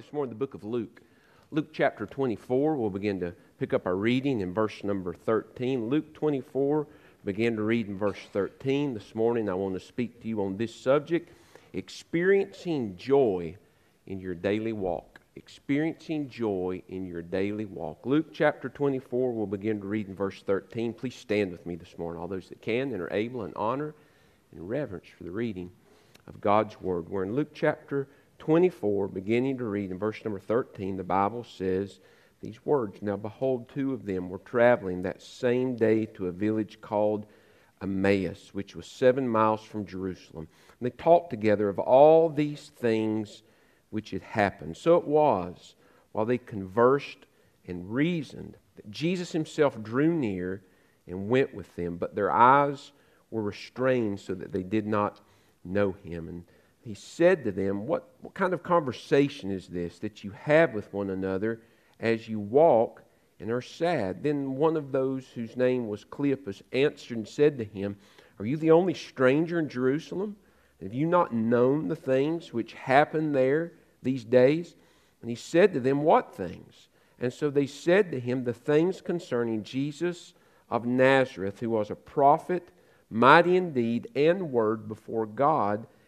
This morning the book of Luke. Luke chapter 24, we'll begin to pick up our reading in verse number 13. Luke 24, begin to read in verse 13. This morning I want to speak to you on this subject experiencing joy in your daily walk. Experiencing joy in your daily walk. Luke chapter 24, we'll begin to read in verse 13. Please stand with me this morning, all those that can and are able, in honor and reverence for the reading of God's Word. We're in Luke chapter 24, beginning to read in verse number 13, the Bible says these words Now, behold, two of them were traveling that same day to a village called Emmaus, which was seven miles from Jerusalem. And they talked together of all these things which had happened. So it was, while they conversed and reasoned, that Jesus himself drew near and went with them, but their eyes were restrained so that they did not know him. And he said to them, what, what kind of conversation is this that you have with one another as you walk and are sad? Then one of those whose name was Cleopas answered and said to him, Are you the only stranger in Jerusalem? Have you not known the things which happen there these days? And he said to them, What things? And so they said to him, The things concerning Jesus of Nazareth, who was a prophet, mighty in deed and word before God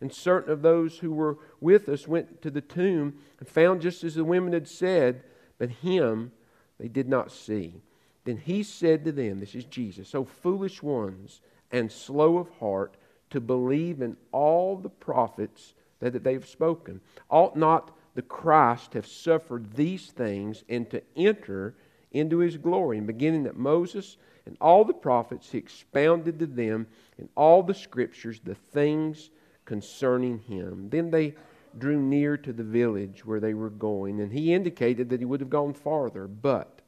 And certain of those who were with us went to the tomb and found just as the women had said, but him they did not see. Then he said to them, This is Jesus, O foolish ones and slow of heart to believe in all the prophets that they've spoken. Ought not the Christ have suffered these things and to enter into his glory? And beginning at Moses and all the prophets, he expounded to them in all the scriptures the things concerning him. Then they drew near to the village where they were going, and he indicated that he would have gone farther, but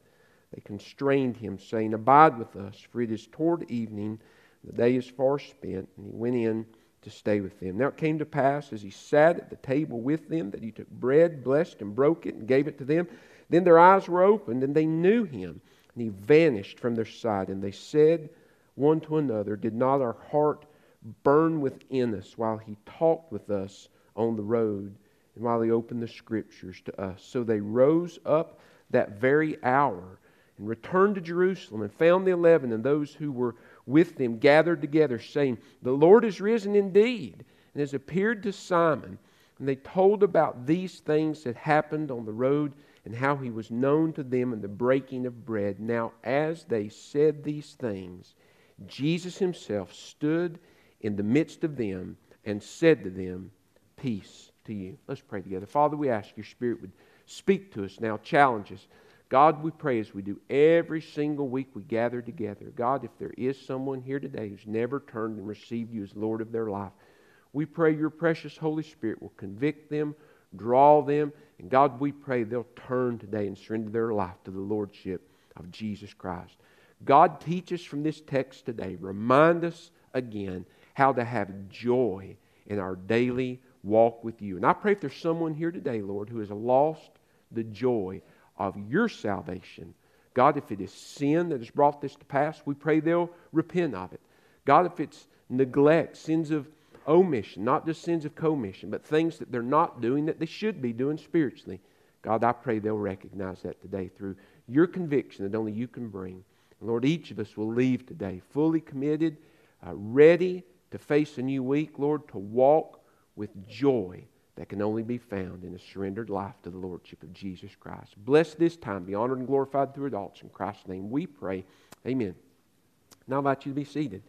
they constrained him, saying, Abide with us, for it is toward evening, the day is far spent. And he went in to stay with them. Now it came to pass, as he sat at the table with them, that he took bread, blessed and broke it, and gave it to them. Then their eyes were opened, and they knew him, and he vanished from their sight. And they said one to another, Did not our heart burn within us while he talked with us on the road and while he opened the scriptures to us. So they rose up that very hour and returned to Jerusalem and found the eleven and those who were with them gathered together, saying, The Lord is risen indeed and has appeared to Simon. And they told about these things that happened on the road and how he was known to them in the breaking of bread. Now, as they said these things, Jesus himself stood in the midst of them and said to them, Peace to you. Let's pray together. Father, we ask your Spirit would speak to us now, challenge us. God, we pray as we do every single week we gather together. God, if there is someone here today who's never turned and received you as Lord of their life, we pray your precious Holy Spirit will convict them, draw them, and God, we pray they'll turn today and surrender their life to the Lordship of Jesus Christ. God, teach us from this text today. Remind us again how to have joy in our daily walk with you. And I pray if there's someone here today, Lord, who has lost the joy of your salvation, God, if it is sin that has brought this to pass, we pray they'll repent of it. God, if it's neglect, sins of omission, not just sins of commission, but things that they're not doing that they should be doing spiritually, God, I pray they'll recognize that today through your conviction that only you can bring. Lord, each of us will leave today fully committed, uh, ready to face a new week, Lord, to walk with joy that can only be found in a surrendered life to the Lordship of Jesus Christ. Bless this time, be honored and glorified through adults. In Christ's name we pray. Amen. Now I invite you to be seated.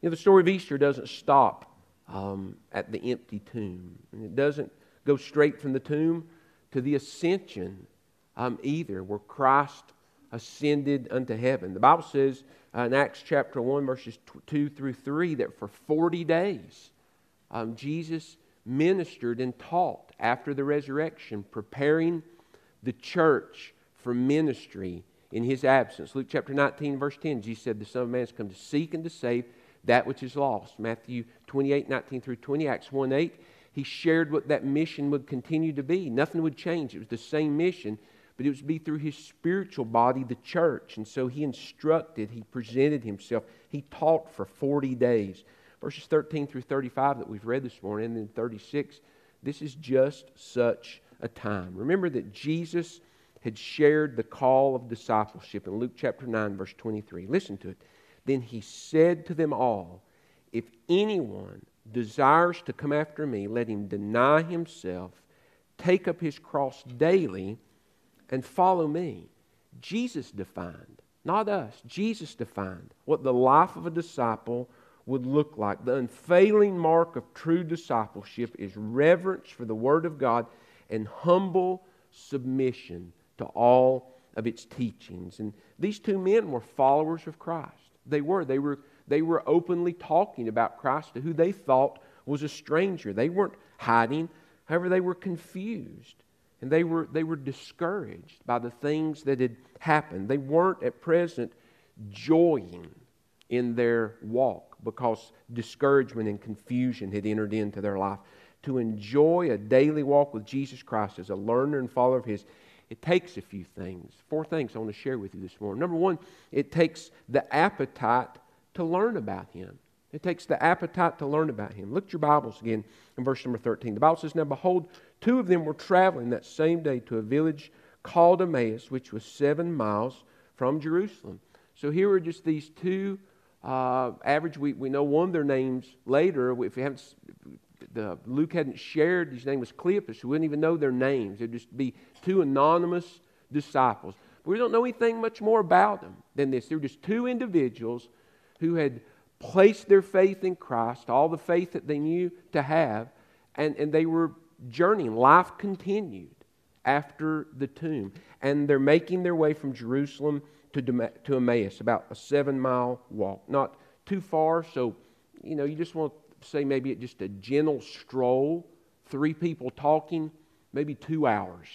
You know, the story of Easter doesn't stop um, at the empty tomb, and it doesn't go straight from the tomb to the ascension um, either, where Christ ascended unto heaven. The Bible says uh, in Acts chapter 1, verses 2 through 3, that for 40 days um, Jesus ministered and taught after the resurrection, preparing the church for ministry in his absence. Luke chapter 19, verse 10, Jesus said, The Son of Man has come to seek and to save that which is lost. Matthew 28, 19 through 20, Acts 1 8, he shared what that mission would continue to be. Nothing would change. It was the same mission, but it was be through his spiritual body, the church. And so he instructed, he presented himself, he taught for 40 days. Verses 13 through 35 that we've read this morning, and then 36, this is just such a time. Remember that Jesus had shared the call of discipleship in Luke chapter 9, verse 23. Listen to it. Then he said to them all, If anyone desires to come after me, let him deny himself, take up his cross daily, and follow me. Jesus defined, not us, Jesus defined what the life of a disciple would look like. The unfailing mark of true discipleship is reverence for the Word of God and humble submission to all of its teachings. And these two men were followers of Christ. They were. They were, they were openly talking about Christ to who they thought was a stranger. They weren't hiding. However, they were confused and they were, they were discouraged by the things that had happened. They weren't at present joying in their walk because discouragement and confusion had entered into their life. To enjoy a daily walk with Jesus Christ as a learner and follower of His, it takes a few things. Four things I want to share with you this morning. Number one, it takes the appetite to learn about Him. It takes the appetite to learn about Him. Look at your Bibles again in verse number 13. The Bible says, Now behold, two of them were traveling that same day to a village called Emmaus, which was seven miles from Jerusalem. So here are just these two uh, average. We, we know one of their names later. If we haven't, the, Luke hadn't shared, his name was Cleopas. We wouldn't even know their names. They'd just be two anonymous disciples. We don't know anything much more about them than this. They were just two individuals who had placed their faith in Christ, all the faith that they knew to have, and, and they were journeying. Life continued after the tomb. And they're making their way from Jerusalem to, to Emmaus, about a seven mile walk. Not too far, so, you know, you just want to say maybe just a gentle stroll, three people talking, maybe two hours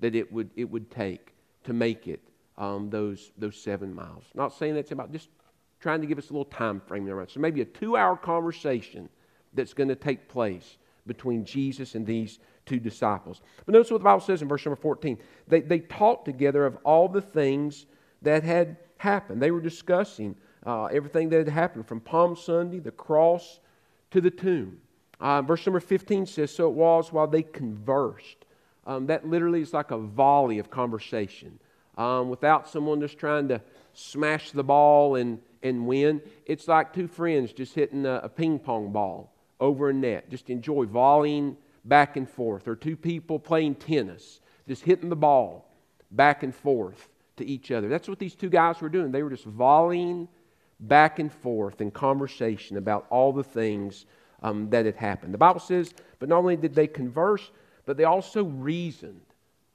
that it would, it would take to make it um, those, those seven miles. Not saying that's about just trying to give us a little time frame around. So maybe a two hour conversation that's going to take place between Jesus and these two disciples. But notice what the Bible says in verse number 14. They, they talked together of all the things that had happened. They were discussing uh, everything that had happened from Palm Sunday, the cross, to the tomb. Uh, verse number 15 says, So it was while they conversed. Um, that literally is like a volley of conversation um, without someone just trying to smash the ball and, and win. It's like two friends just hitting a, a ping pong ball over a net. Just enjoy volleying back and forth. Or two people playing tennis, just hitting the ball back and forth to each other. That's what these two guys were doing. They were just volleying back and forth in conversation about all the things um, that had happened. The Bible says, but not only did they converse, but they also reasoned.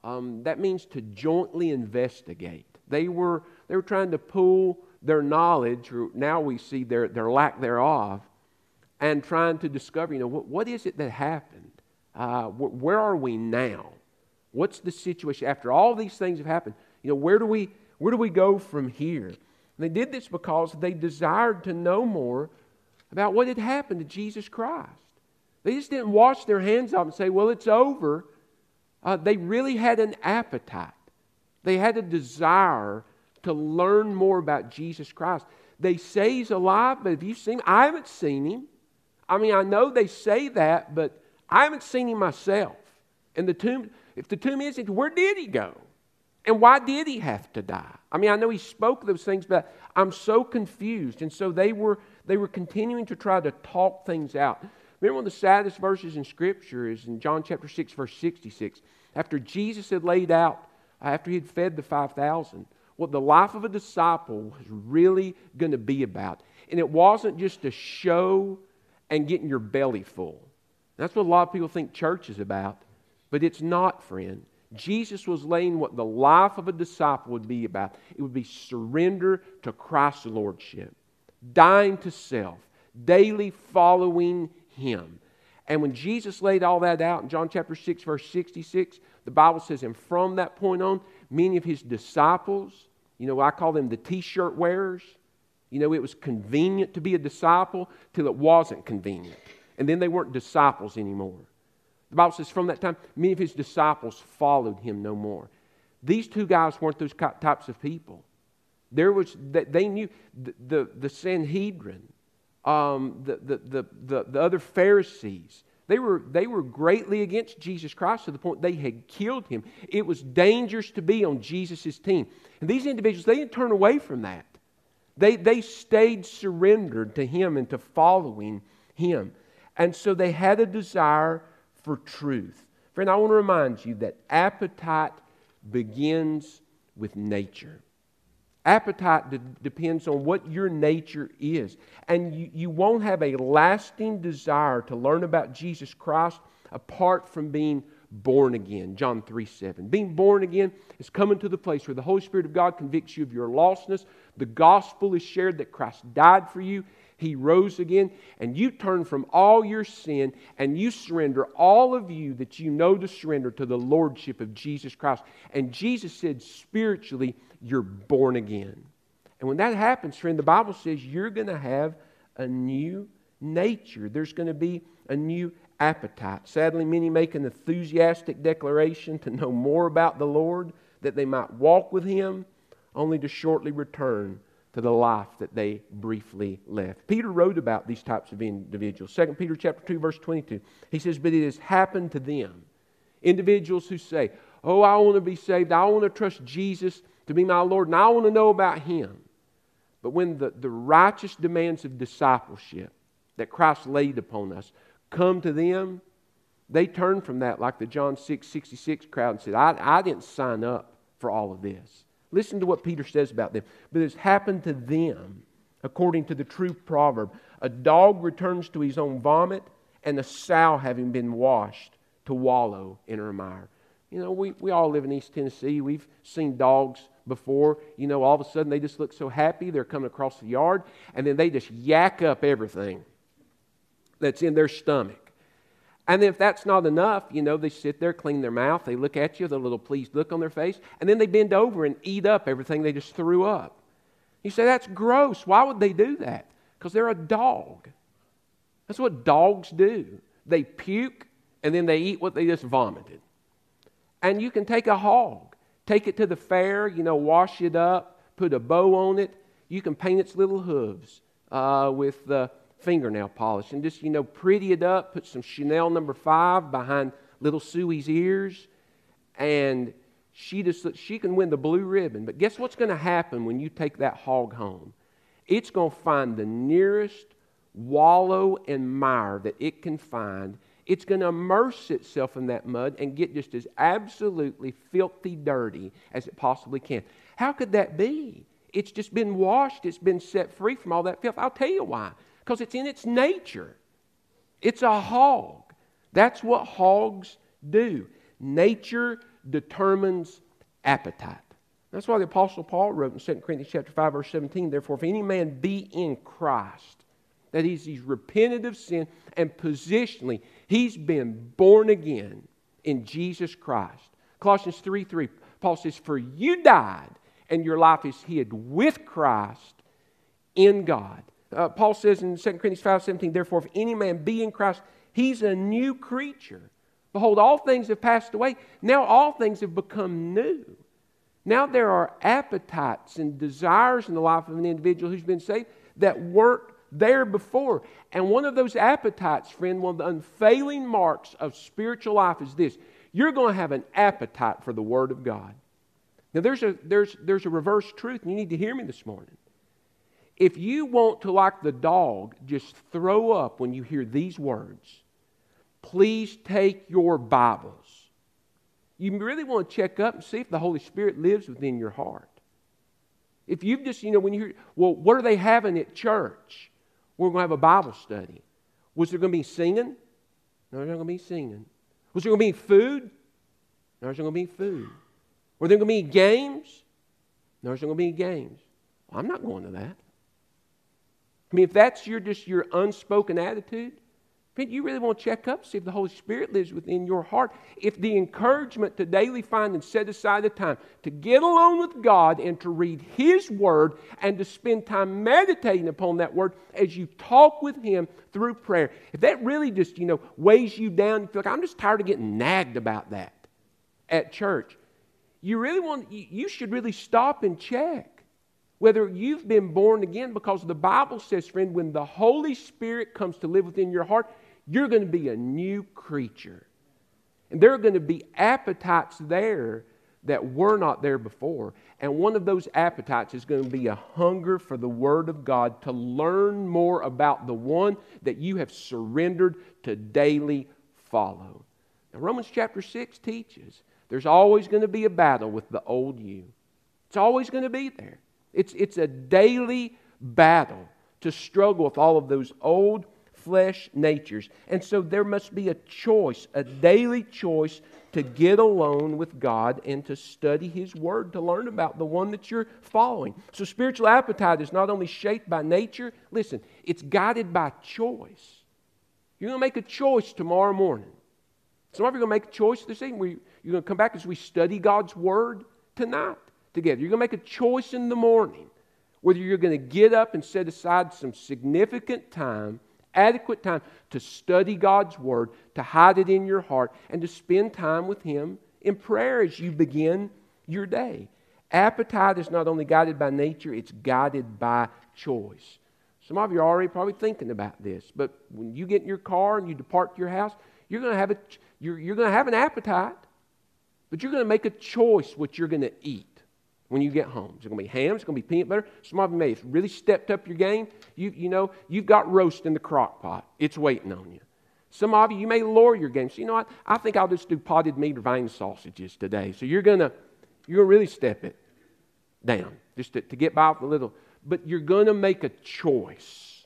Um, that means to jointly investigate. They were, they were trying to pool their knowledge, or now we see their, their lack thereof, and trying to discover, you know, what, what is it that happened? Uh, wh- where are we now? What's the situation? After all these things have happened, you know, where do we, where do we go from here? And they did this because they desired to know more about what had happened to Jesus Christ. They just didn't wash their hands off and say, well, it's over. Uh, they really had an appetite. They had a desire to learn more about Jesus Christ. They say he's alive, but have you seen him? I haven't seen him. I mean, I know they say that, but I haven't seen him myself. And the tomb, if the tomb is where did he go? And why did he have to die? I mean, I know he spoke those things, but I'm so confused. And so they were, they were continuing to try to talk things out. Remember one of the saddest verses in Scripture is in John chapter 6, verse 66. After Jesus had laid out, after he had fed the 5,000, what the life of a disciple was really going to be about. And it wasn't just a show and getting your belly full. That's what a lot of people think church is about, but it's not, friend. Jesus was laying what the life of a disciple would be about. It would be surrender to Christ's Lordship, dying to self, daily following Him. And when Jesus laid all that out in John chapter 6, verse 66, the Bible says, and from that point on, many of his disciples, you know, I call them the t shirt wearers. You know, it was convenient to be a disciple till it wasn't convenient. And then they weren't disciples anymore. The Bible says from that time, many of his disciples followed him no more. These two guys weren't those types of people. There was, they knew the, the, the Sanhedrin, um, the, the, the, the, the other Pharisees, they were, they were greatly against Jesus Christ to the point they had killed him. It was dangerous to be on Jesus' team. And these individuals, they didn't turn away from that. They, they stayed surrendered to him and to following him. And so they had a desire for truth. Friend, I want to remind you that appetite begins with nature. Appetite de- depends on what your nature is. And you, you won't have a lasting desire to learn about Jesus Christ apart from being born again. John 3 7. Being born again is coming to the place where the Holy Spirit of God convicts you of your lostness. The gospel is shared that Christ died for you, He rose again, and you turn from all your sin and you surrender all of you that you know to surrender to the Lordship of Jesus Christ. And Jesus said, spiritually, you're born again. And when that happens, friend, the Bible says you're going to have a new nature. There's going to be a new appetite. Sadly, many make an enthusiastic declaration to know more about the Lord, that they might walk with Him, only to shortly return to the life that they briefly left. Peter wrote about these types of individuals. 2 Peter chapter 2, verse 22. He says, But it has happened to them. Individuals who say, Oh, I want to be saved. I want to trust Jesus to be my Lord, and I want to know about Him. But when the, the righteous demands of discipleship that Christ laid upon us come to them, they turn from that like the John 6 66 crowd and said, I, I didn't sign up for all of this. Listen to what Peter says about them. But it's happened to them according to the true proverb a dog returns to his own vomit, and a sow having been washed to wallow in her mire. You know, we, we all live in East Tennessee. We've seen dogs before. You know, all of a sudden they just look so happy. They're coming across the yard, and then they just yak up everything that's in their stomach. And if that's not enough, you know, they sit there, clean their mouth, they look at you, the little pleased look on their face, and then they bend over and eat up everything they just threw up. You say, that's gross. Why would they do that? Because they're a dog. That's what dogs do. They puke and then they eat what they just vomited. And you can take a hog, take it to the fair, you know, wash it up, put a bow on it. You can paint its little hooves uh, with the fingernail polish and just, you know, pretty it up, put some Chanel number five behind little Suey's ears, and she just she can win the blue ribbon. But guess what's going to happen when you take that hog home? It's going to find the nearest wallow and mire that it can find. It's going to immerse itself in that mud and get just as absolutely filthy dirty as it possibly can. How could that be? It's just been washed, it's been set free from all that filth. I'll tell you why because it's in its nature. It's a hog. That's what hogs do. Nature determines appetite. That's why the Apostle Paul wrote in 2 Corinthians chapter 5, verse 17, therefore, if any man be in Christ, that is, he's repented of sin and positionally, he's been born again in Jesus Christ. Colossians 3 3, Paul says, For you died, and your life is hid with Christ in God. Uh, Paul says in 2 Corinthians 5 17, therefore, if any man be in Christ, he's a new creature. Behold, all things have passed away. Now all things have become new. Now there are appetites and desires in the life of an individual who's been saved that weren't there before. And one of those appetites, friend, one of the unfailing marks of spiritual life is this you're going to have an appetite for the Word of God. Now, there's a, there's, there's a reverse truth, and you need to hear me this morning. If you want to, like the dog, just throw up when you hear these words, please take your Bibles. You really want to check up and see if the Holy Spirit lives within your heart. If you've just, you know, when you hear, well, what are they having at church? We're going to have a Bible study. Was there going to be singing? No, there's not going to be singing. Was there going to be food? No, there's not going to be food. Were there going to be games? No, there's not going to be games. Well, I'm not going to that. I mean, if that's your just your unspoken attitude, Friend, you really want to check up, see if the Holy Spirit lives within your heart. If the encouragement to daily find and set aside the time to get alone with God and to read His Word and to spend time meditating upon that Word as you talk with Him through prayer, if that really just, you know, weighs you down, you feel like, I'm just tired of getting nagged about that at church, you really want, you should really stop and check whether you've been born again because the Bible says, friend, when the Holy Spirit comes to live within your heart, you're going to be a new creature. And there are going to be appetites there that were not there before. And one of those appetites is going to be a hunger for the Word of God to learn more about the one that you have surrendered to daily follow. Now, Romans chapter 6 teaches there's always going to be a battle with the old you, it's always going to be there. It's, it's a daily battle to struggle with all of those old flesh natures. And so there must be a choice, a daily choice to get alone with God and to study His Word, to learn about the one that you're following. So spiritual appetite is not only shaped by nature, listen, it's guided by choice. You're going to make a choice tomorrow morning. Some of you are going to make a choice this evening. You're going to come back as we study God's Word tonight together. You're going to make a choice in the morning whether you're going to get up and set aside some significant time, adequate time to study God's Word, to hide it in your heart, and to spend time with Him in prayer as you begin your day. Appetite is not only guided by nature, it's guided by choice. Some of you are already probably thinking about this, but when you get in your car and you depart your house, you're going to have, a, you're, you're going to have an appetite, but you're going to make a choice what you're going to eat when you get home. It's going to be ham, it's going to be peanut butter. Some of you may have really stepped up your game. You, you know, you've got roast in the crock pot, it's waiting on you. Some of you, you may lower your game. So, you know what? I think I'll just do potted meat or vine sausages today. So, you're going to you're gonna really step it down just to, to get by with a little. But you're going to make a choice.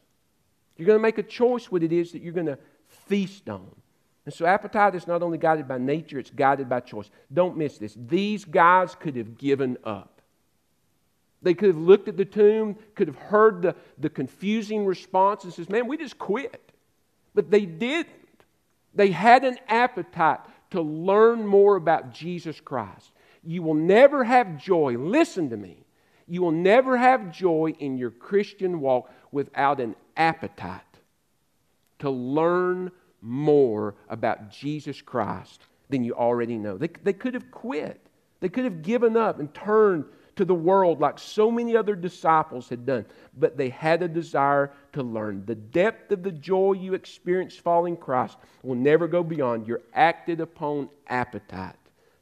You're going to make a choice what it is that you're going to feast on. And so appetite is not only guided by nature, it's guided by choice. Don't miss this. These guys could have given up. They could have looked at the tomb, could have heard the, the confusing response and says, Man, we just quit. But they didn't. They had an appetite to learn more about Jesus Christ. You will never have joy. Listen to me. You will never have joy in your Christian walk without an appetite to learn more about Jesus Christ than you already know. They, they could have quit, they could have given up and turned to the world like so many other disciples had done, but they had a desire to learn. The depth of the joy you experience following Christ will never go beyond your acted upon appetite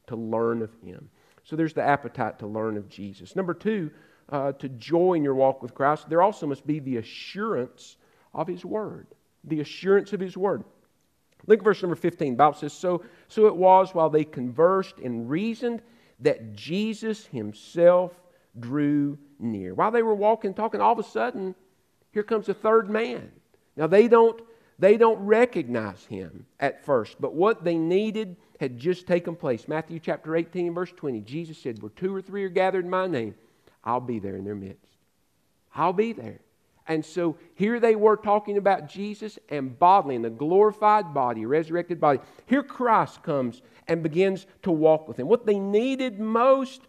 to learn of Him. So there's the appetite to learn of Jesus. Number two, uh, to joy in your walk with Christ, there also must be the assurance of His Word. The assurance of His Word. Look at verse number 15. The Bible says, so, so it was while they conversed and reasoned that Jesus himself drew near. While they were walking, talking, all of a sudden, here comes a third man. Now they don't they don't recognize him at first, but what they needed had just taken place. Matthew chapter 18, verse 20. Jesus said, Where two or three are gathered in my name, I'll be there in their midst. I'll be there. And so here they were talking about Jesus and bodily, the glorified body, resurrected body. Here Christ comes and begins to walk with them. What they needed most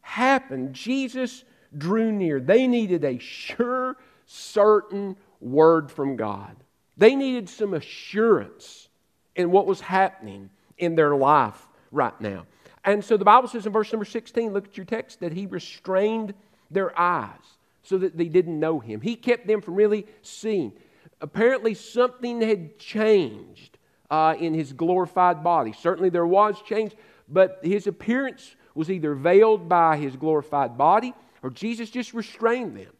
happened. Jesus drew near. They needed a sure, certain word from God. They needed some assurance in what was happening in their life right now. And so the Bible says in verse number 16, look at your text, that he restrained their eyes so that they didn't know him. He kept them from really seeing. Apparently, something had changed uh, in his glorified body. Certainly, there was change, but his appearance was either veiled by his glorified body or Jesus just restrained them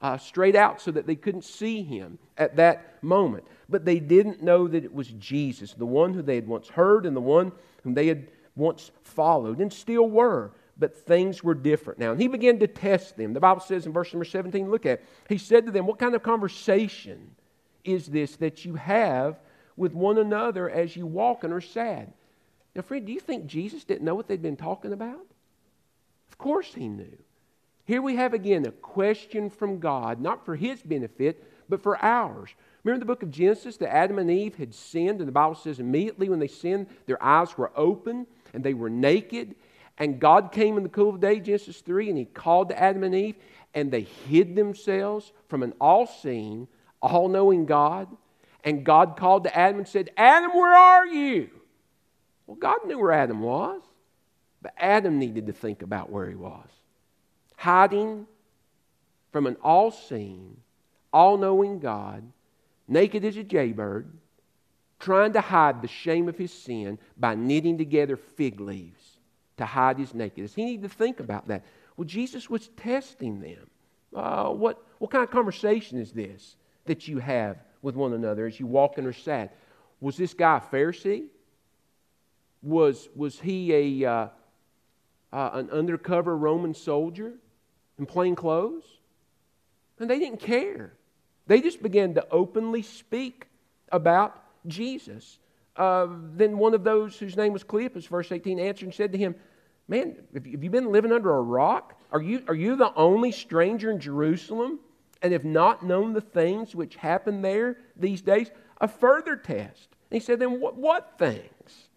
uh, straight out so that they couldn't see him at that moment. But they didn't know that it was Jesus, the one who they had once heard and the one whom they had once followed and still were but things were different now. And he began to test them. The Bible says in verse number 17, look at it. He said to them, What kind of conversation is this that you have with one another as you walk and are sad? Now, friend, do you think Jesus didn't know what they'd been talking about? Of course he knew. Here we have again a question from God, not for his benefit, but for ours. Remember the book of Genesis that Adam and Eve had sinned, and the Bible says immediately when they sinned, their eyes were open and they were naked. And God came in the cool of the day, Genesis 3, and He called to Adam and Eve, and they hid themselves from an all seeing, all knowing God. And God called to Adam and said, Adam, where are you? Well, God knew where Adam was, but Adam needed to think about where he was. Hiding from an all seeing, all knowing God, naked as a jaybird, trying to hide the shame of his sin by knitting together fig leaves to hide his nakedness. He needed to think about that. Well, Jesus was testing them. Uh, what, what kind of conversation is this that you have with one another as you walk and are sad? Was this guy a Pharisee? Was, was he a, uh, uh, an undercover Roman soldier in plain clothes? And they didn't care. They just began to openly speak about Jesus. Uh, then one of those whose name was Cleopas, verse 18, answered and said to him, Man, have you been living under a rock? Are you, are you the only stranger in Jerusalem and have not known the things which happen there these days? A further test. And he said, Then what, what things?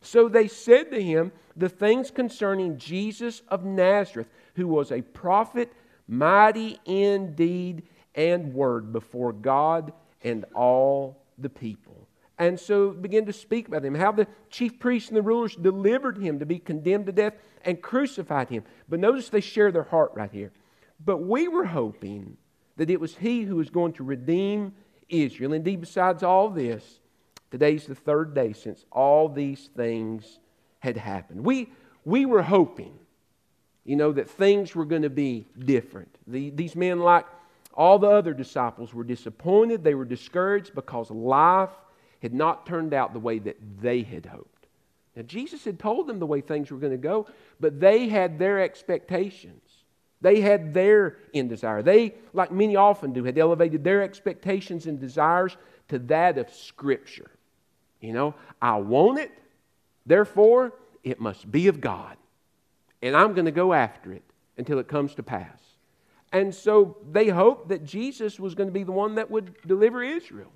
So they said to him, The things concerning Jesus of Nazareth, who was a prophet, mighty in deed and word before God and all the people. And so begin to speak about him, how the chief priests and the rulers delivered him to be condemned to death and crucified him. But notice they share their heart right here. But we were hoping that it was he who was going to redeem Israel. Indeed, besides all this, today's the third day since all these things had happened. We, we were hoping, you know, that things were going to be different. The, these men, like all the other disciples, were disappointed. They were discouraged because life had not turned out the way that they had hoped. Now, Jesus had told them the way things were going to go, but they had their expectations. They had their end desire. They, like many often do, had elevated their expectations and desires to that of Scripture. You know, I want it, therefore, it must be of God. And I'm going to go after it until it comes to pass. And so they hoped that Jesus was going to be the one that would deliver Israel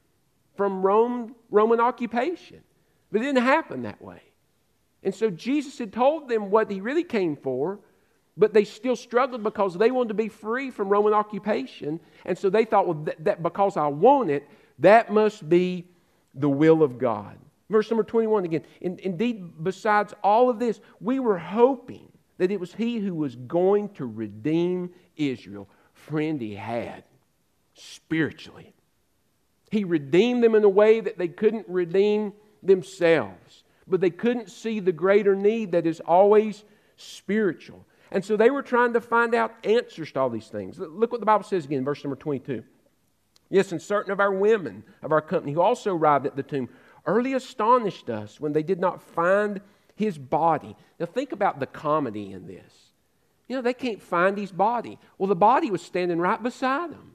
from Rome, Roman occupation. But it didn't happen that way. And so Jesus had told them what he really came for, but they still struggled because they wanted to be free from Roman occupation. And so they thought, well, that, that because I want it, that must be the will of God. Verse number 21 again. In, indeed, besides all of this, we were hoping that it was He who was going to redeem Israel. Friend, He had spiritually. He redeemed them in a way that they couldn't redeem themselves. But they couldn't see the greater need that is always spiritual. And so they were trying to find out answers to all these things. Look what the Bible says again, verse number 22. Yes, and certain of our women of our company who also arrived at the tomb early astonished us when they did not find his body. Now think about the comedy in this. You know, they can't find his body. Well, the body was standing right beside them.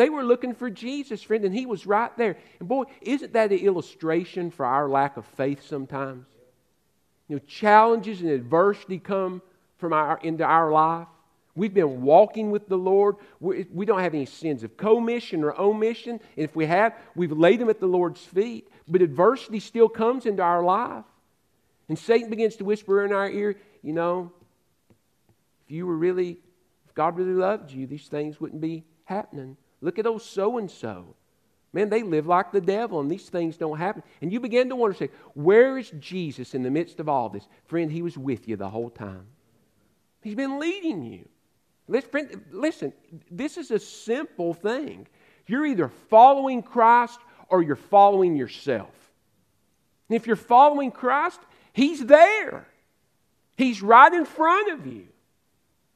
They were looking for Jesus, friend, and he was right there. And boy, isn't that an illustration for our lack of faith sometimes? You know, challenges and adversity come from our, into our life. We've been walking with the Lord. We, we don't have any sins of commission or omission. And if we have, we've laid them at the Lord's feet. But adversity still comes into our life. And Satan begins to whisper in our ear, you know, if you were really, if God really loved you, these things wouldn't be happening. Look at those so and so. Man, they live like the devil, and these things don't happen. And you begin to wonder, say, where is Jesus in the midst of all this? Friend, he was with you the whole time. He's been leading you. Listen, listen this is a simple thing. You're either following Christ or you're following yourself. And if you're following Christ, He's there. He's right in front of you.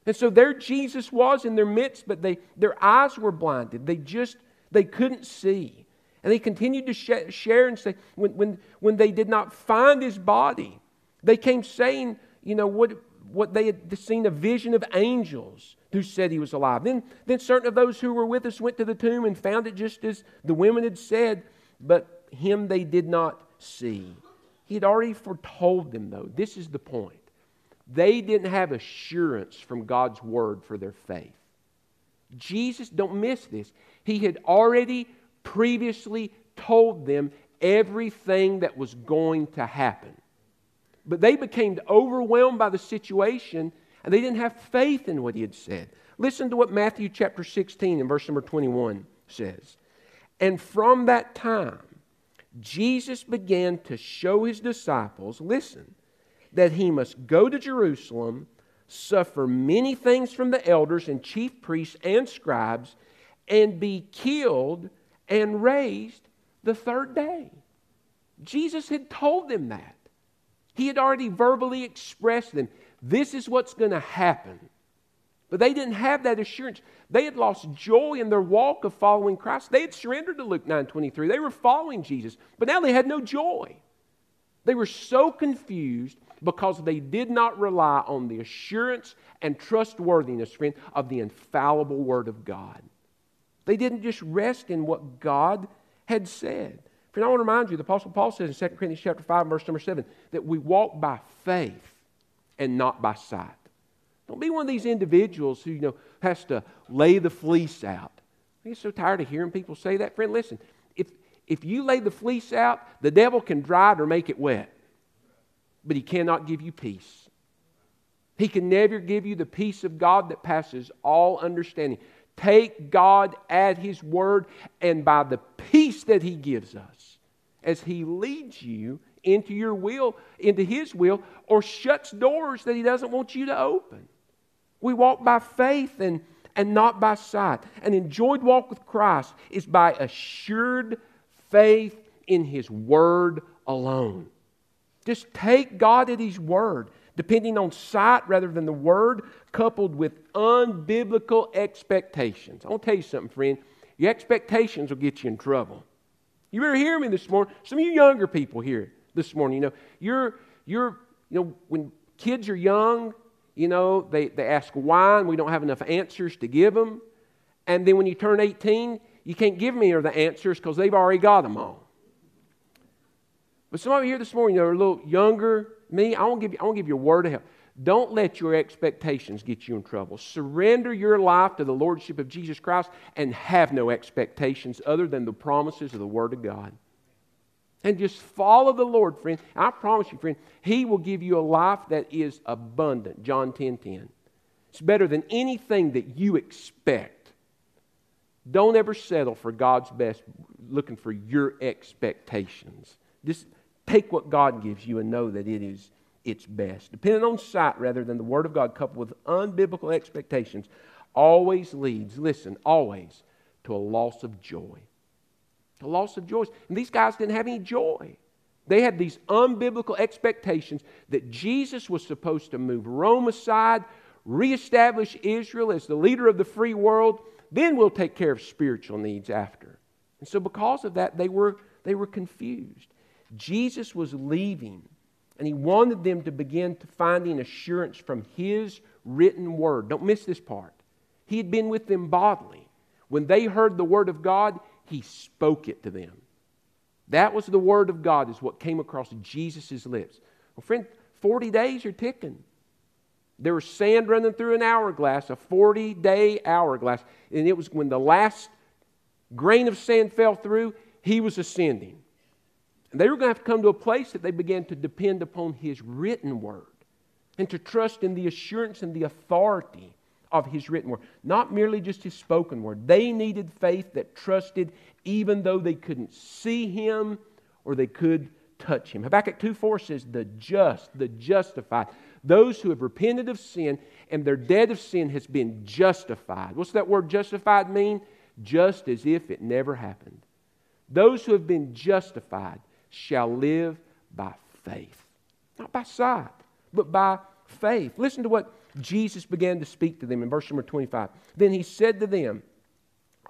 And so there Jesus was in their midst, but they, their eyes were blinded. They just, they couldn't see. And they continued to sh- share and say, when, when, when they did not find his body, they came saying, you know, what, what they had seen a vision of angels who said he was alive. Then, then certain of those who were with us went to the tomb and found it just as the women had said, but him they did not see. He had already foretold them, though. This is the point. They didn't have assurance from God's word for their faith. Jesus, don't miss this, he had already previously told them everything that was going to happen. But they became overwhelmed by the situation and they didn't have faith in what he had said. Listen to what Matthew chapter 16 and verse number 21 says. And from that time, Jesus began to show his disciples, listen, that he must go to Jerusalem, suffer many things from the elders and chief priests and scribes, and be killed and raised the third day. Jesus had told them that. He had already verbally expressed them. This is what's going to happen. But they didn't have that assurance. They had lost joy in their walk of following Christ. They had surrendered to Luke 9:23. They were following Jesus, but now they had no joy. They were so confused because they did not rely on the assurance and trustworthiness, friend, of the infallible Word of God. They didn't just rest in what God had said. Friend, I want to remind you, the Apostle Paul says in 2 Corinthians chapter 5, verse number 7, that we walk by faith and not by sight. Don't be one of these individuals who, you know, has to lay the fleece out. I get so tired of hearing people say that. Friend, listen, if, if you lay the fleece out, the devil can dry it or make it wet, but he cannot give you peace. He can never give you the peace of God that passes all understanding. Take God at His word, and by the peace that He gives us, as He leads you into your will, into His will, or shuts doors that He doesn't want you to open. We walk by faith and, and not by sight. An enjoyed walk with Christ is by assured faith in His Word alone. Just take God at His Word, depending on sight rather than the Word, coupled with unbiblical expectations. I want to tell you something, friend. Your expectations will get you in trouble. You better hear me this morning. Some of you younger people here this morning, you know, you're, you're, you know, when kids are young, you know, they, they ask why, and we don't have enough answers to give them. And then when you turn 18, you can't give me the answers because they've already got them all. But some of you here this morning, are a little younger. Me, I want to give you, I give you a word of help. Don't let your expectations get you in trouble. Surrender your life to the Lordship of Jesus Christ and have no expectations other than the promises of the Word of God and just follow the Lord, friend. I promise you, friend, He will give you a life that is abundant. John 10 10. It's better than anything that you expect. Don't ever settle for God's best looking for your expectations. Just take what God gives you and know that it is its best. Depending on sight rather than the Word of God coupled with unbiblical expectations always leads, listen, always to a loss of joy a loss of joy. And these guys didn't have any joy. They had these unbiblical expectations that Jesus was supposed to move Rome aside, reestablish Israel as the leader of the free world, then we'll take care of spiritual needs after. And so, because of that, they were, they were confused. Jesus was leaving, and he wanted them to begin to finding assurance from his written word. Don't miss this part. He had been with them bodily. When they heard the word of God, he spoke it to them. That was the word of God, is what came across Jesus' lips. Well, friend, 40 days are ticking. There was sand running through an hourglass, a 40 day hourglass. And it was when the last grain of sand fell through, he was ascending. They were going to have to come to a place that they began to depend upon his written word and to trust in the assurance and the authority of his written word, not merely just his spoken word. They needed faith that trusted even though they couldn't see him or they could touch him. Habakkuk 2 4 says, The just, the justified, those who have repented of sin and their debt of sin has been justified. What's that word justified mean? Just as if it never happened. Those who have been justified shall live by faith. Not by sight, but by faith. Listen to what Jesus began to speak to them in verse number 25. Then he said to them,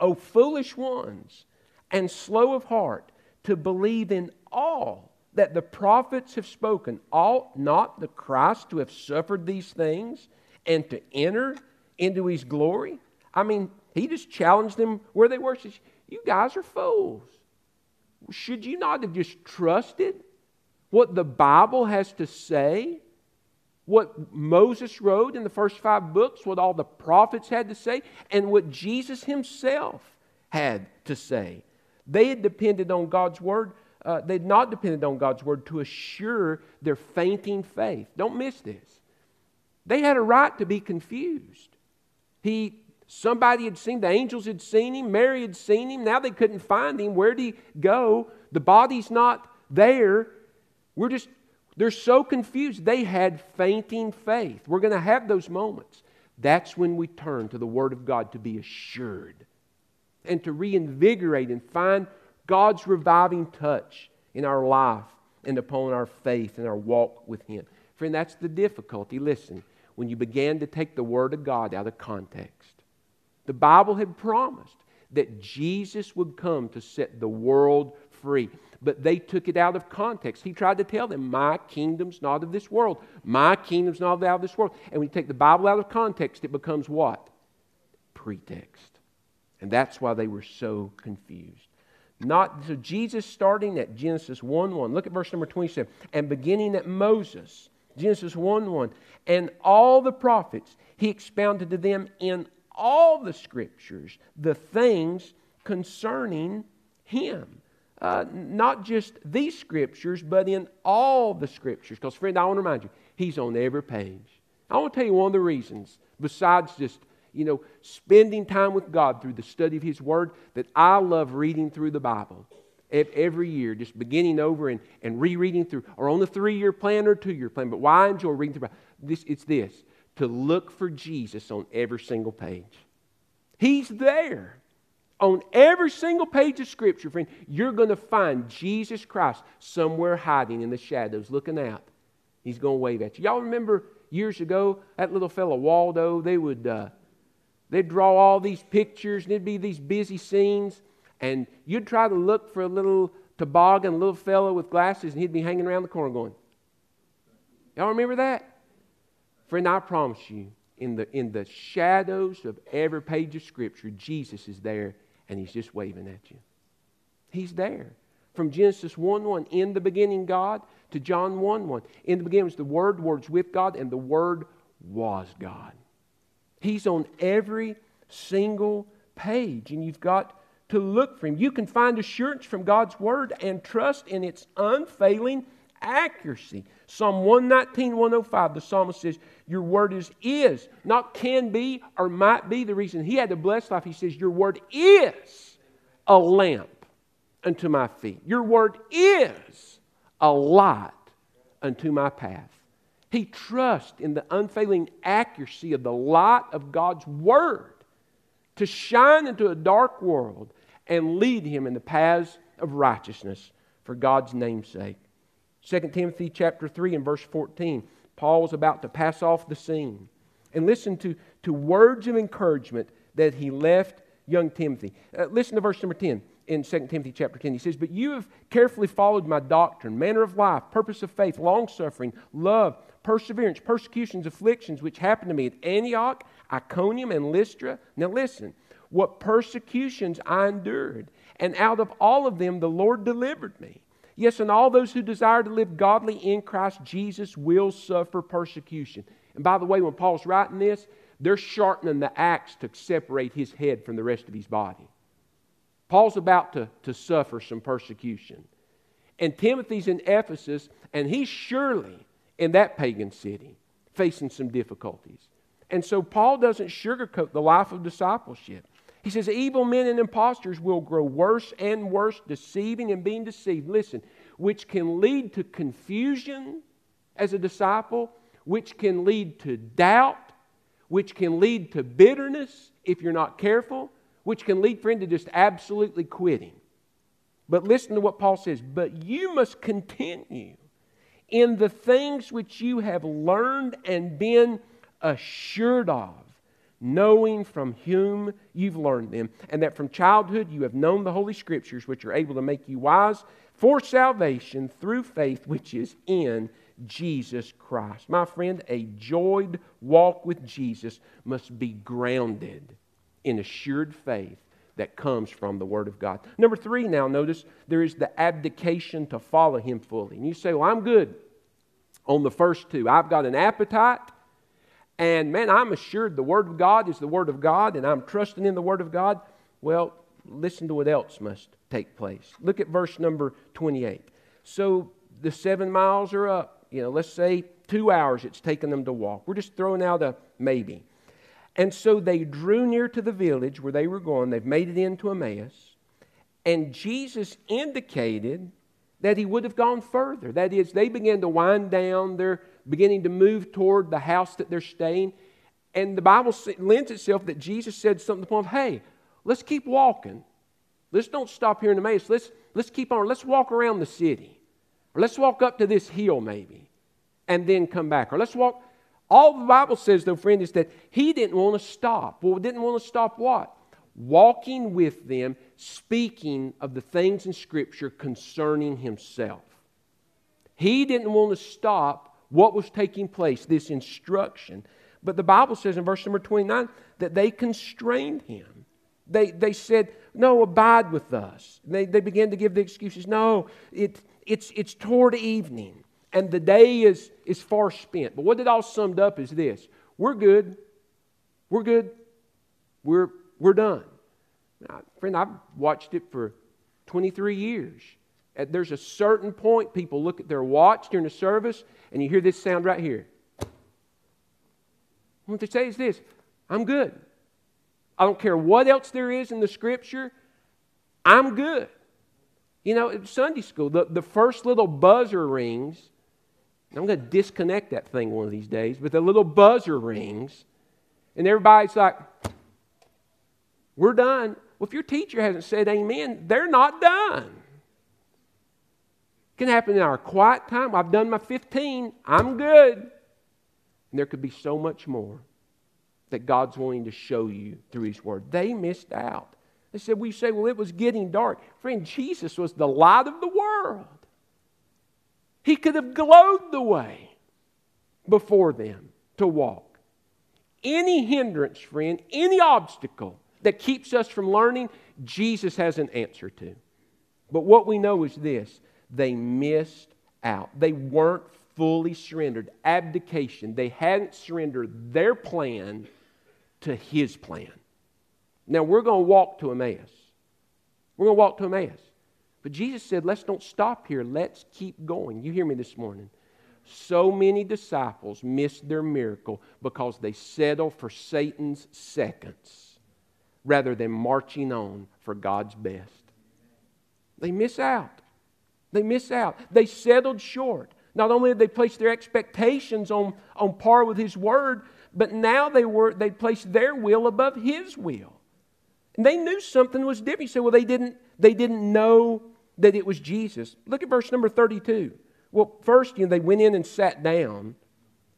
O foolish ones, and slow of heart to believe in all that the prophets have spoken, ought not the Christ to have suffered these things and to enter into his glory? I mean, he just challenged them where they were. You guys are fools. Should you not have just trusted what the Bible has to say? what Moses wrote in the first five books, what all the prophets had to say, and what Jesus himself had to say. They had depended on God's word. Uh, they'd not depended on God's word to assure their fainting faith. Don't miss this. They had a right to be confused. He, somebody had seen, the angels had seen him, Mary had seen him. Now they couldn't find him. Where'd he go? The body's not there. We're just, they're so confused. They had fainting faith. We're going to have those moments. That's when we turn to the Word of God to be assured and to reinvigorate and find God's reviving touch in our life and upon our faith and our walk with Him. Friend, that's the difficulty. Listen, when you began to take the Word of God out of context, the Bible had promised that Jesus would come to set the world free. But they took it out of context. He tried to tell them, My kingdom's not of this world. My kingdom's not out of this world. And when you take the Bible out of context, it becomes what? Pretext. And that's why they were so confused. Not so Jesus starting at Genesis 1 1. Look at verse number 27. And beginning at Moses, Genesis 1 1. And all the prophets, he expounded to them in all the scriptures the things concerning him. Uh, not just these scriptures, but in all the scriptures. Because, friend, I want to remind you, he's on every page. I want to tell you one of the reasons, besides just you know, spending time with God through the study of His Word, that I love reading through the Bible every year, just beginning over and, and rereading through, or on the three year plan or two year plan. But why I enjoy reading through this? It's this to look for Jesus on every single page. He's there. On every single page of Scripture, friend, you're going to find Jesus Christ somewhere hiding in the shadows, looking out. He's going to wave at you. Y'all remember years ago, that little fellow Waldo, they would. Uh, They'd draw all these pictures, and it'd be these busy scenes, and you'd try to look for a little toboggan, a little fellow with glasses, and he'd be hanging around the corner going, Y'all remember that? Friend, I promise you, in the, in the shadows of every page of Scripture, Jesus is there, and he's just waving at you. He's there. From Genesis 1 1, in the beginning, God, to John 1 1. In the beginning was the Word, words with God, and the Word was God. He's on every single page, and you've got to look for Him. You can find assurance from God's Word and trust in its unfailing accuracy. Psalm 119, 105, the psalmist says, Your word is, is, not can be or might be. The reason he had to bless life, he says, Your word is a lamp unto my feet. Your word is a light unto my path. He trusts in the unfailing accuracy of the light of God's Word to shine into a dark world and lead him in the paths of righteousness for God's name's sake. 2 Timothy chapter 3 and verse 14, Paul was about to pass off the scene. And listen to, to words of encouragement that he left young Timothy. Uh, listen to verse number 10 in 2 Timothy chapter 10. He says, But you have carefully followed my doctrine, manner of life, purpose of faith, long suffering, love, perseverance, persecutions, afflictions, which happened to me at Antioch, Iconium, and Lystra. Now listen, what persecutions I endured, and out of all of them the Lord delivered me. Yes, and all those who desire to live godly in Christ Jesus will suffer persecution. And by the way, when Paul's writing this, they're sharpening the axe to separate his head from the rest of his body. Paul's about to, to suffer some persecution. And Timothy's in Ephesus, and he's surely in that pagan city facing some difficulties. And so Paul doesn't sugarcoat the life of discipleship. He says, Evil men and impostors will grow worse and worse, deceiving and being deceived. Listen, which can lead to confusion as a disciple, which can lead to doubt, which can lead to bitterness if you're not careful, which can lead, friend, to just absolutely quitting. But listen to what Paul says. But you must continue in the things which you have learned and been assured of, knowing from whom you've learned them, and that from childhood you have known the Holy Scriptures, which are able to make you wise for salvation through faith which is in Jesus Christ. My friend, a joyed walk with Jesus must be grounded in assured faith that comes from the Word of God. Number three, now notice there is the abdication to follow Him fully. And you say, Well, I'm good. on the first two. I've got an appetite, and man, I'm assured the Word of God is the Word of God, and I'm trusting in the Word of God. Well, listen to what else must take place. Look at verse number 28. So the seven miles are up. You know, let's say two hours it's taken them to walk. We're just throwing out a maybe. And so they drew near to the village where they were going. They've made it into Emmaus. And Jesus indicated that he would have gone further. That is, they began to wind down. They're beginning to move toward the house that they're staying. And the Bible lends itself that Jesus said something to the point of, hey, let's keep walking. Let's don't stop here in Emmaus. Let's, let's keep on. Let's walk around the city. Or let's walk up to this hill maybe and then come back. Or let's walk. All the Bible says, though, friend, is that he didn't want to stop. Well, didn't want to stop what? Walking with them, speaking of the things in Scripture concerning himself. He didn't want to stop what was taking place, this instruction. But the Bible says in verse number 29 that they constrained him. They, they said, No, abide with us. They, they began to give the excuses. No, it, it's, it's toward evening and the day is, is far spent. But what it all summed up is this we're good. We're good. We're, we're done. Now, friend, I've watched it for 23 years. There's a certain point people look at their watch during the service and you hear this sound right here. What they say is this I'm good. I don't care what else there is in the scripture, I'm good. You know, in Sunday school, the, the first little buzzer rings. I'm going to disconnect that thing one of these days, but the little buzzer rings, and everybody's like, We're done. Well, if your teacher hasn't said amen, they're not done. It can happen in our quiet time. I've done my 15, I'm good. And there could be so much more that God's wanting to show you through His Word. They missed out. They said, We say, well, it was getting dark. Friend, Jesus was the light of the world. He could have glowed the way before them to walk. Any hindrance, friend, any obstacle that keeps us from learning, Jesus has an answer to. But what we know is this they missed out. They weren't fully surrendered. Abdication. They hadn't surrendered their plan to His plan. Now we're going to walk to Emmaus. We're going to walk to Emmaus. But Jesus said, let's don't stop here. Let's keep going. You hear me this morning. So many disciples missed their miracle because they settled for Satan's seconds rather than marching on for God's best. They miss out. They miss out. They settled short. Not only did they place their expectations on, on par with His Word, but now they were they placed their will above His will. And they knew something was different. You say, well, they didn't, they didn't know that it was Jesus. Look at verse number 32. Well, first, you know, they went in and sat down,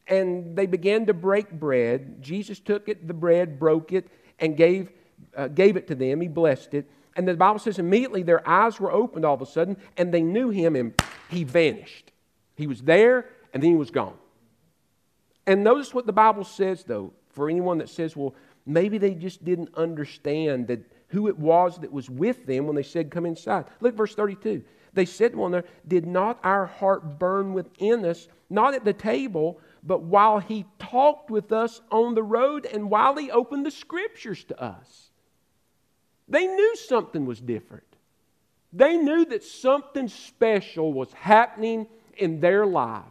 and they began to break bread. Jesus took it, the bread, broke it, and gave, uh, gave it to them. He blessed it. And the Bible says immediately their eyes were opened all of a sudden, and they knew him, and he vanished. He was there, and then he was gone. And notice what the Bible says, though, for anyone that says, well, Maybe they just didn't understand that who it was that was with them when they said, Come inside. Look, verse 32. They said to one another, Did not our heart burn within us, not at the table, but while he talked with us on the road and while he opened the scriptures to us? They knew something was different. They knew that something special was happening in their life.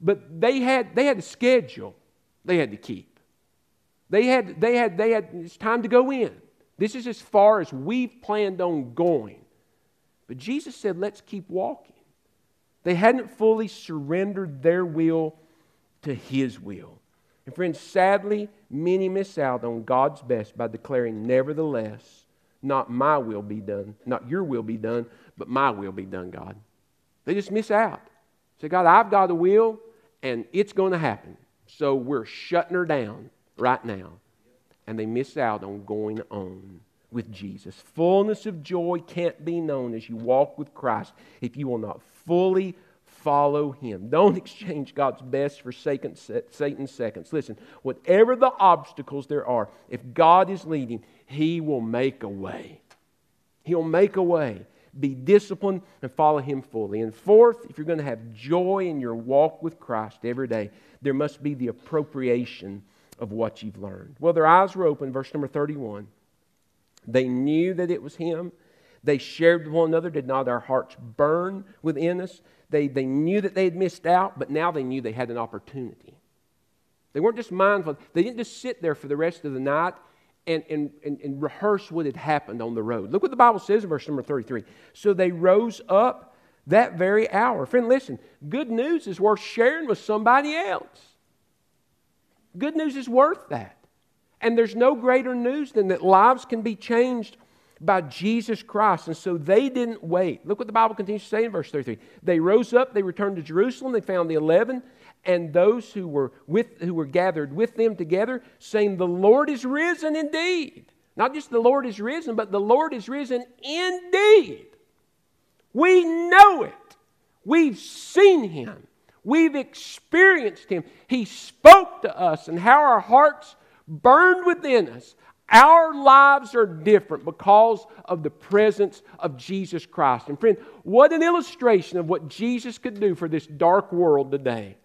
But they had, they had a schedule they had to keep. They had, they had, they had, it's time to go in. This is as far as we've planned on going. But Jesus said, let's keep walking. They hadn't fully surrendered their will to His will. And friends, sadly, many miss out on God's best by declaring, nevertheless, not my will be done, not your will be done, but my will be done, God. They just miss out. Say, God, I've got a will, and it's going to happen. So we're shutting her down right now. And they miss out on going on with Jesus. Fullness of joy can't be known as you walk with Christ if you will not fully follow Him. Don't exchange God's best for Satan's seconds. Listen, whatever the obstacles there are, if God is leading, He will make a way. He'll make a way. be disciplined, and follow Him fully. And fourth, if you're going to have joy in your walk with Christ every day, there must be the appropriation of what you've learned. Well, their eyes were open, verse number 31. They knew that it was Him. They shared with one another. Did not our hearts burn within us? They, they knew that they had missed out, but now they knew they had an opportunity. They weren't just mindful. They didn't just sit there for the rest of the night and, and, and, and, rehearse what had happened on the road. Look what the Bible says in verse number 33. So they rose up that very hour. Friend, listen, good news is worth sharing with somebody else. Good news is worth that. And there's no greater news than that lives can be changed by Jesus Christ. And so they didn't wait. Look what the Bible continues to say in verse 33. They rose up, they returned to Jerusalem, they found the eleven and those who were with who were gathered with them together, saying, The Lord is risen indeed. Not just the Lord is risen, but the Lord is risen indeed. We know it. We've seen him. We've experienced him. He spoke to us and how our hearts burned within us. Our lives are different because of the presence of Jesus Christ. And friend, what an illustration of what Jesus could do for this dark world today.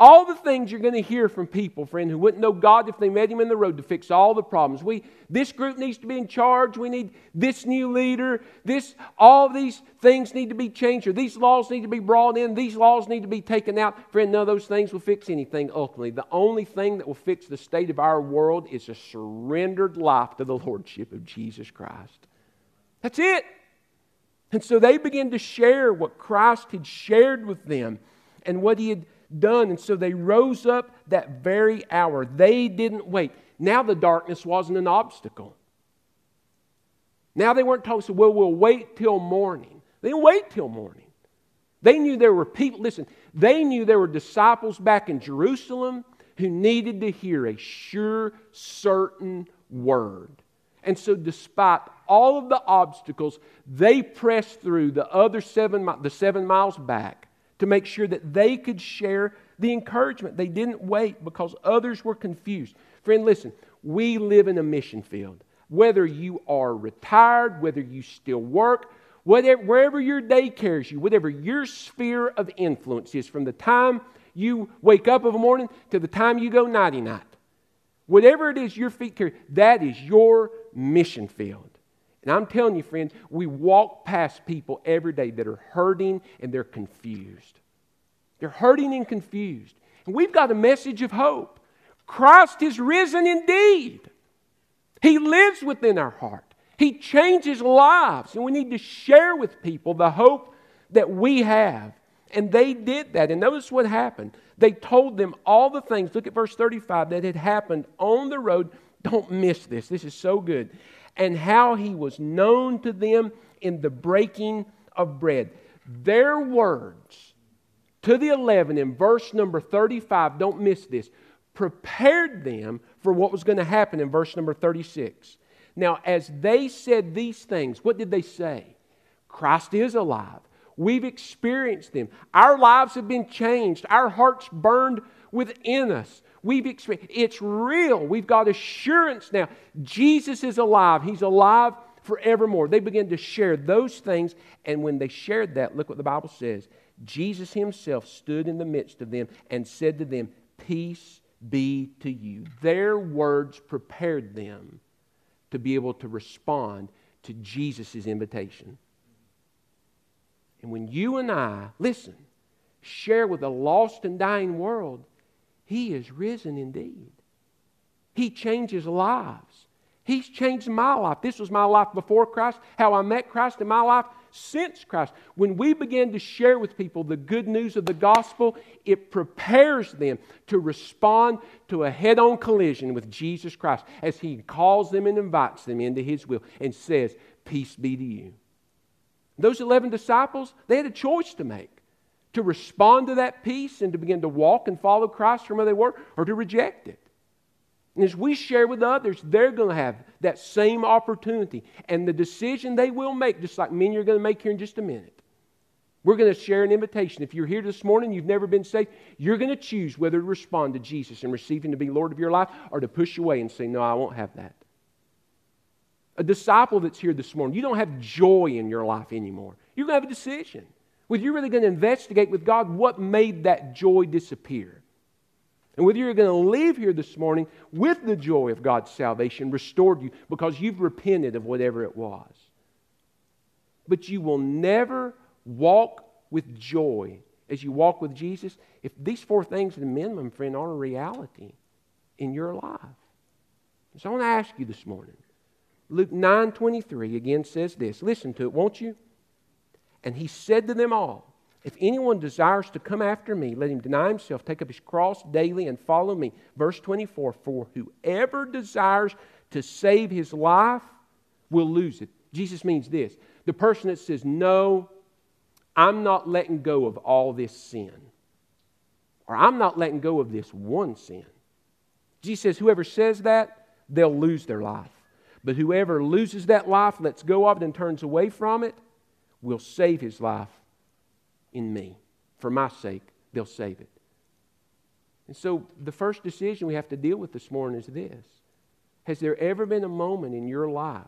All the things you're going to hear from people, friend, who wouldn't know God if they met Him in the road to fix all the problems. We, this group needs to be in charge. We need this new leader. This, all these things need to be changed, or these laws need to be brought in. These laws need to be taken out. Friend, none of those things will fix anything ultimately. The only thing that will fix the state of our world is a surrendered life to the Lordship of Jesus Christ. That's it. And so they began to share what Christ had shared with them and what He had done. And so they rose up that very hour. They didn't wait. Now the darkness wasn't an obstacle. Now they weren't told, so, well, we'll wait till morning. They didn't wait till morning. They knew there were people, listen, they knew there were disciples back in Jerusalem who needed to hear a sure, certain word. And so, despite all of the obstacles, they pressed through the other seven, the seven miles back to make sure that they could share the encouragement. They didn't wait because others were confused. Friend, listen, we live in a mission field. Whether you are retired, whether you still work, whatever, wherever your day carries you, whatever your sphere of influence is, from the time you wake up of a morning to the time you go nighty night, whatever it is your feet carry, that is your mission field. And I'm telling you, friends, we walk past people every day that are hurting and they're confused. They're hurting and confused. And we've got a message of hope. Christ is risen indeed. He lives within our heart. He changes lives. And we need to share with people the hope that we have. And they did that. And notice what happened. They told them all the things, look at verse 35, that had happened on the road. Don't miss this. This is so good and how he was known to them in the breaking of bread. Their words to the 11 in verse number 35, don't miss this, prepared them for what was going to happen in verse number 36. Now, as they said these things, what did they say? Christ is alive. We've experienced them. Our lives have been changed. Our hearts burned within us. We've experienced it's real. We've got assurance now. Jesus is alive. He's alive forevermore. They began to share those things, and when they shared that, look what the Bible says. Jesus himself stood in the midst of them and said to them, Peace be to you. Their words prepared them to be able to respond to Jesus' invitation. And when you and I, listen, share with a lost and dying world, he is risen indeed. He changes lives. He's changed my life. This was my life before Christ, how I met Christ in my life since Christ. When we begin to share with people the good news of the gospel, it prepares them to respond to a head on collision with Jesus Christ as He calls them and invites them into His will and says, Peace be to you. Those 11 disciples, they had a choice to make to respond to that peace and to begin to walk and follow Christ from where they were, or to reject it. And as we share with others, they're going to have that same opportunity. And the decision they will make, just like me and you're going to make here in just a minute. We're going to share an invitation. If you're here this morning, you've never been saved, you're going to choose whether to respond to Jesus and receive Him to be Lord of your life or to push away and say, No, I won't have that. a disciple that's here this morning, you don't have joy in your life anymore. You're going to have a decision. Whether you're really going to investigate with God what made that joy disappear. And whether you're going to leave here this morning with the joy of God's salvation restored you because you've repented of whatever it was. But you will never walk with joy as you walk with Jesus if these four things at a minimum, friend, aren't a reality in your life. So I want to ask you this morning. Luke 9 23 again says this. Listen to it, won't you? And he said to them all, If anyone desires to come after me, let him deny himself, take up his cross daily, and follow me. Verse 24 For whoever desires to save his life will lose it. Jesus means this the person that says, No, I'm not letting go of all this sin, or I'm not letting go of this one sin. Jesus says, Whoever says that, they'll lose their life. But whoever loses that life, lets go of it, and turns away from it, will save his life in me. For my sake, they'll save it. And so the first decision we have to deal with this morning is this Has there ever been a moment in your life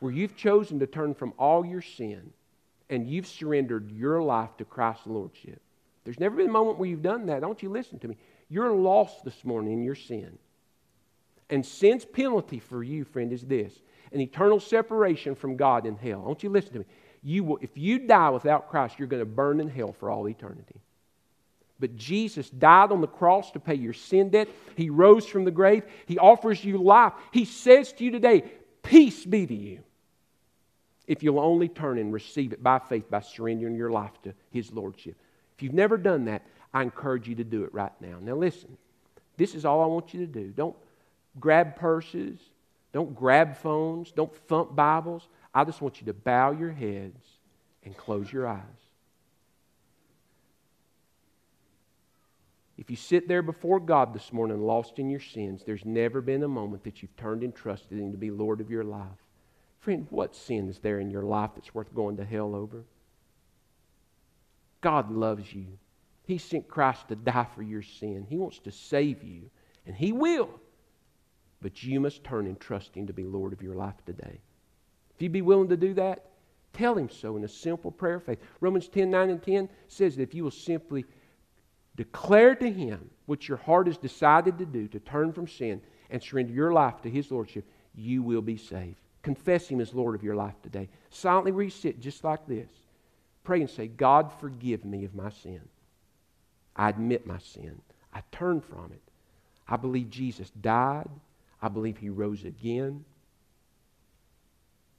where you've chosen to turn from all your sin and you've surrendered your life to Christ's Lordship? There's never been a moment where you've done that. Don't you listen to me? You're lost this morning in your sin. And sin's penalty for you, friend, is this an eternal separation from God in hell. Don't you listen to me? You will, if you die without Christ, you're going to burn in hell for all eternity. But Jesus died on the cross to pay your sin debt. He rose from the grave. He offers you life. He says to you today, Peace be to you. If you'll only turn and receive it by faith, by surrendering your life to His Lordship. If you've never done that, I encourage you to do it right now. Now, listen, this is all I want you to do. Don't grab purses, don't grab phones, don't thump Bibles. I just want you to bow your heads and close your eyes. If you sit there before God this morning lost in your sins, there's never been a moment that you've turned and trusted Him to be Lord of your life. Friend, what sin is there in your life that's worth going to hell over? God loves you. He sent Christ to die for your sin. He wants to save you, and He will. But you must turn and trust Him to be Lord of your life today. If you be willing to do that, tell Him so in a simple prayer of faith. Romans 10 9 and 10 says that if you will simply declare to Him what your heart has decided to do, to turn from sin and surrender your life to His Lordship, you will be saved. Confess Him as Lord of your life today. Silently where you sit, just like this. Pray and say, God, forgive me of my sin. I admit my sin. I turn from it. I believe Jesus died I believe he rose again.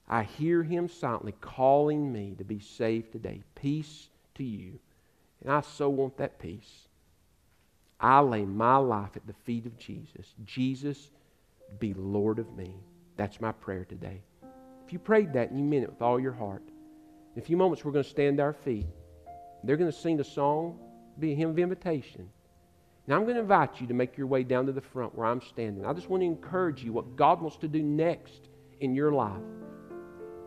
I hear him silently calling me to be saved today. Peace to you. And I so want that peace. I lay my life at the feet of Jesus. Jesus, be Lord of me. That's my prayer today. If you prayed that and you meant it with all your heart, in a few moments we're going to stand to our feet. They're going to sing a song, be a hymn of invitation. Now, I'm going to invite you to make your way down to the front where I'm standing. I just want to encourage you what God wants to do next in your life.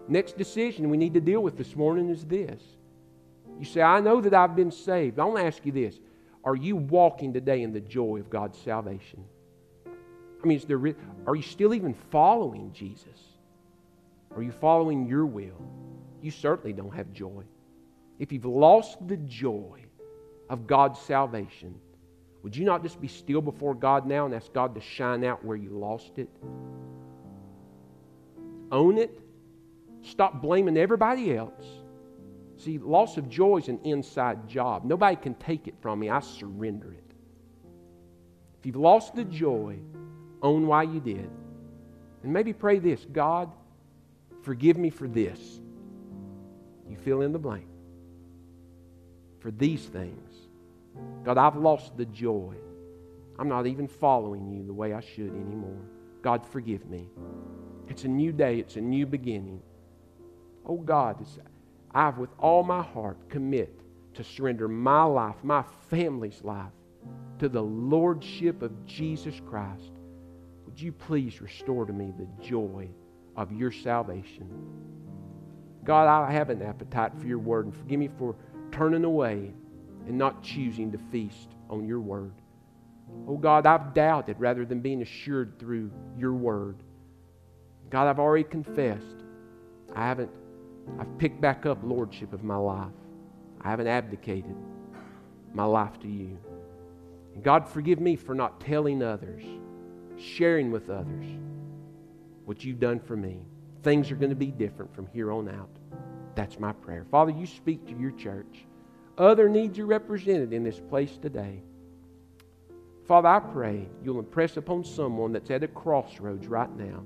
Next decision we need to deal with this morning is this. You say, I know that I've been saved. I want to ask you this Are you walking today in the joy of God's salvation? I mean, is there, are you still even following Jesus? Are you following your will? You certainly don't have joy. If you've lost the joy of God's salvation, would you not just be still before God now and ask God to shine out where you lost it? Own it. Stop blaming everybody else. See, loss of joy is an inside job. Nobody can take it from me. I surrender it. If you've lost the joy, own why you did. And maybe pray this God, forgive me for this. You fill in the blank. For these things. God, I've lost the joy. I'm not even following you the way I should anymore. God, forgive me. It's a new day, it's a new beginning. Oh God, I've with all my heart commit to surrender my life, my family's life, to the Lordship of Jesus Christ. Would you please restore to me the joy of your salvation? God, I have an appetite for your word, and forgive me for turning away and not choosing to feast on your word. Oh God, I've doubted rather than being assured through your word. God, I've already confessed. I haven't, I've picked back up lordship of my life. I haven't abdicated my life to you. And God, forgive me for not telling others, sharing with others what you've done for me. Things are going to be different from here on out. That's my prayer. Father, you speak to your church. Other needs are represented in this place today. Father, I pray you'll impress upon someone that's at a crossroads right now.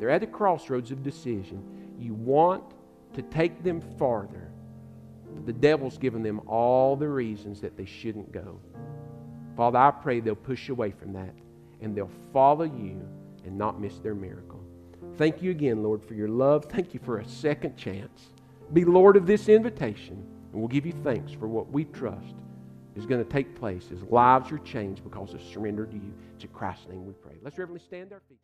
They're at a crossroads of decision. You want to take them farther. But the devil's given them all the reasons that they shouldn't go. Father, I pray they'll push away from that and they'll follow you and not miss their miracle. Thank you again, Lord, for your love. Thank you for a second chance. Be Lord of this invitation, and we'll give you thanks for what we trust is going to take place as lives are changed because of surrender to you. It's in Christ's name we pray. Let's reverently stand our feet.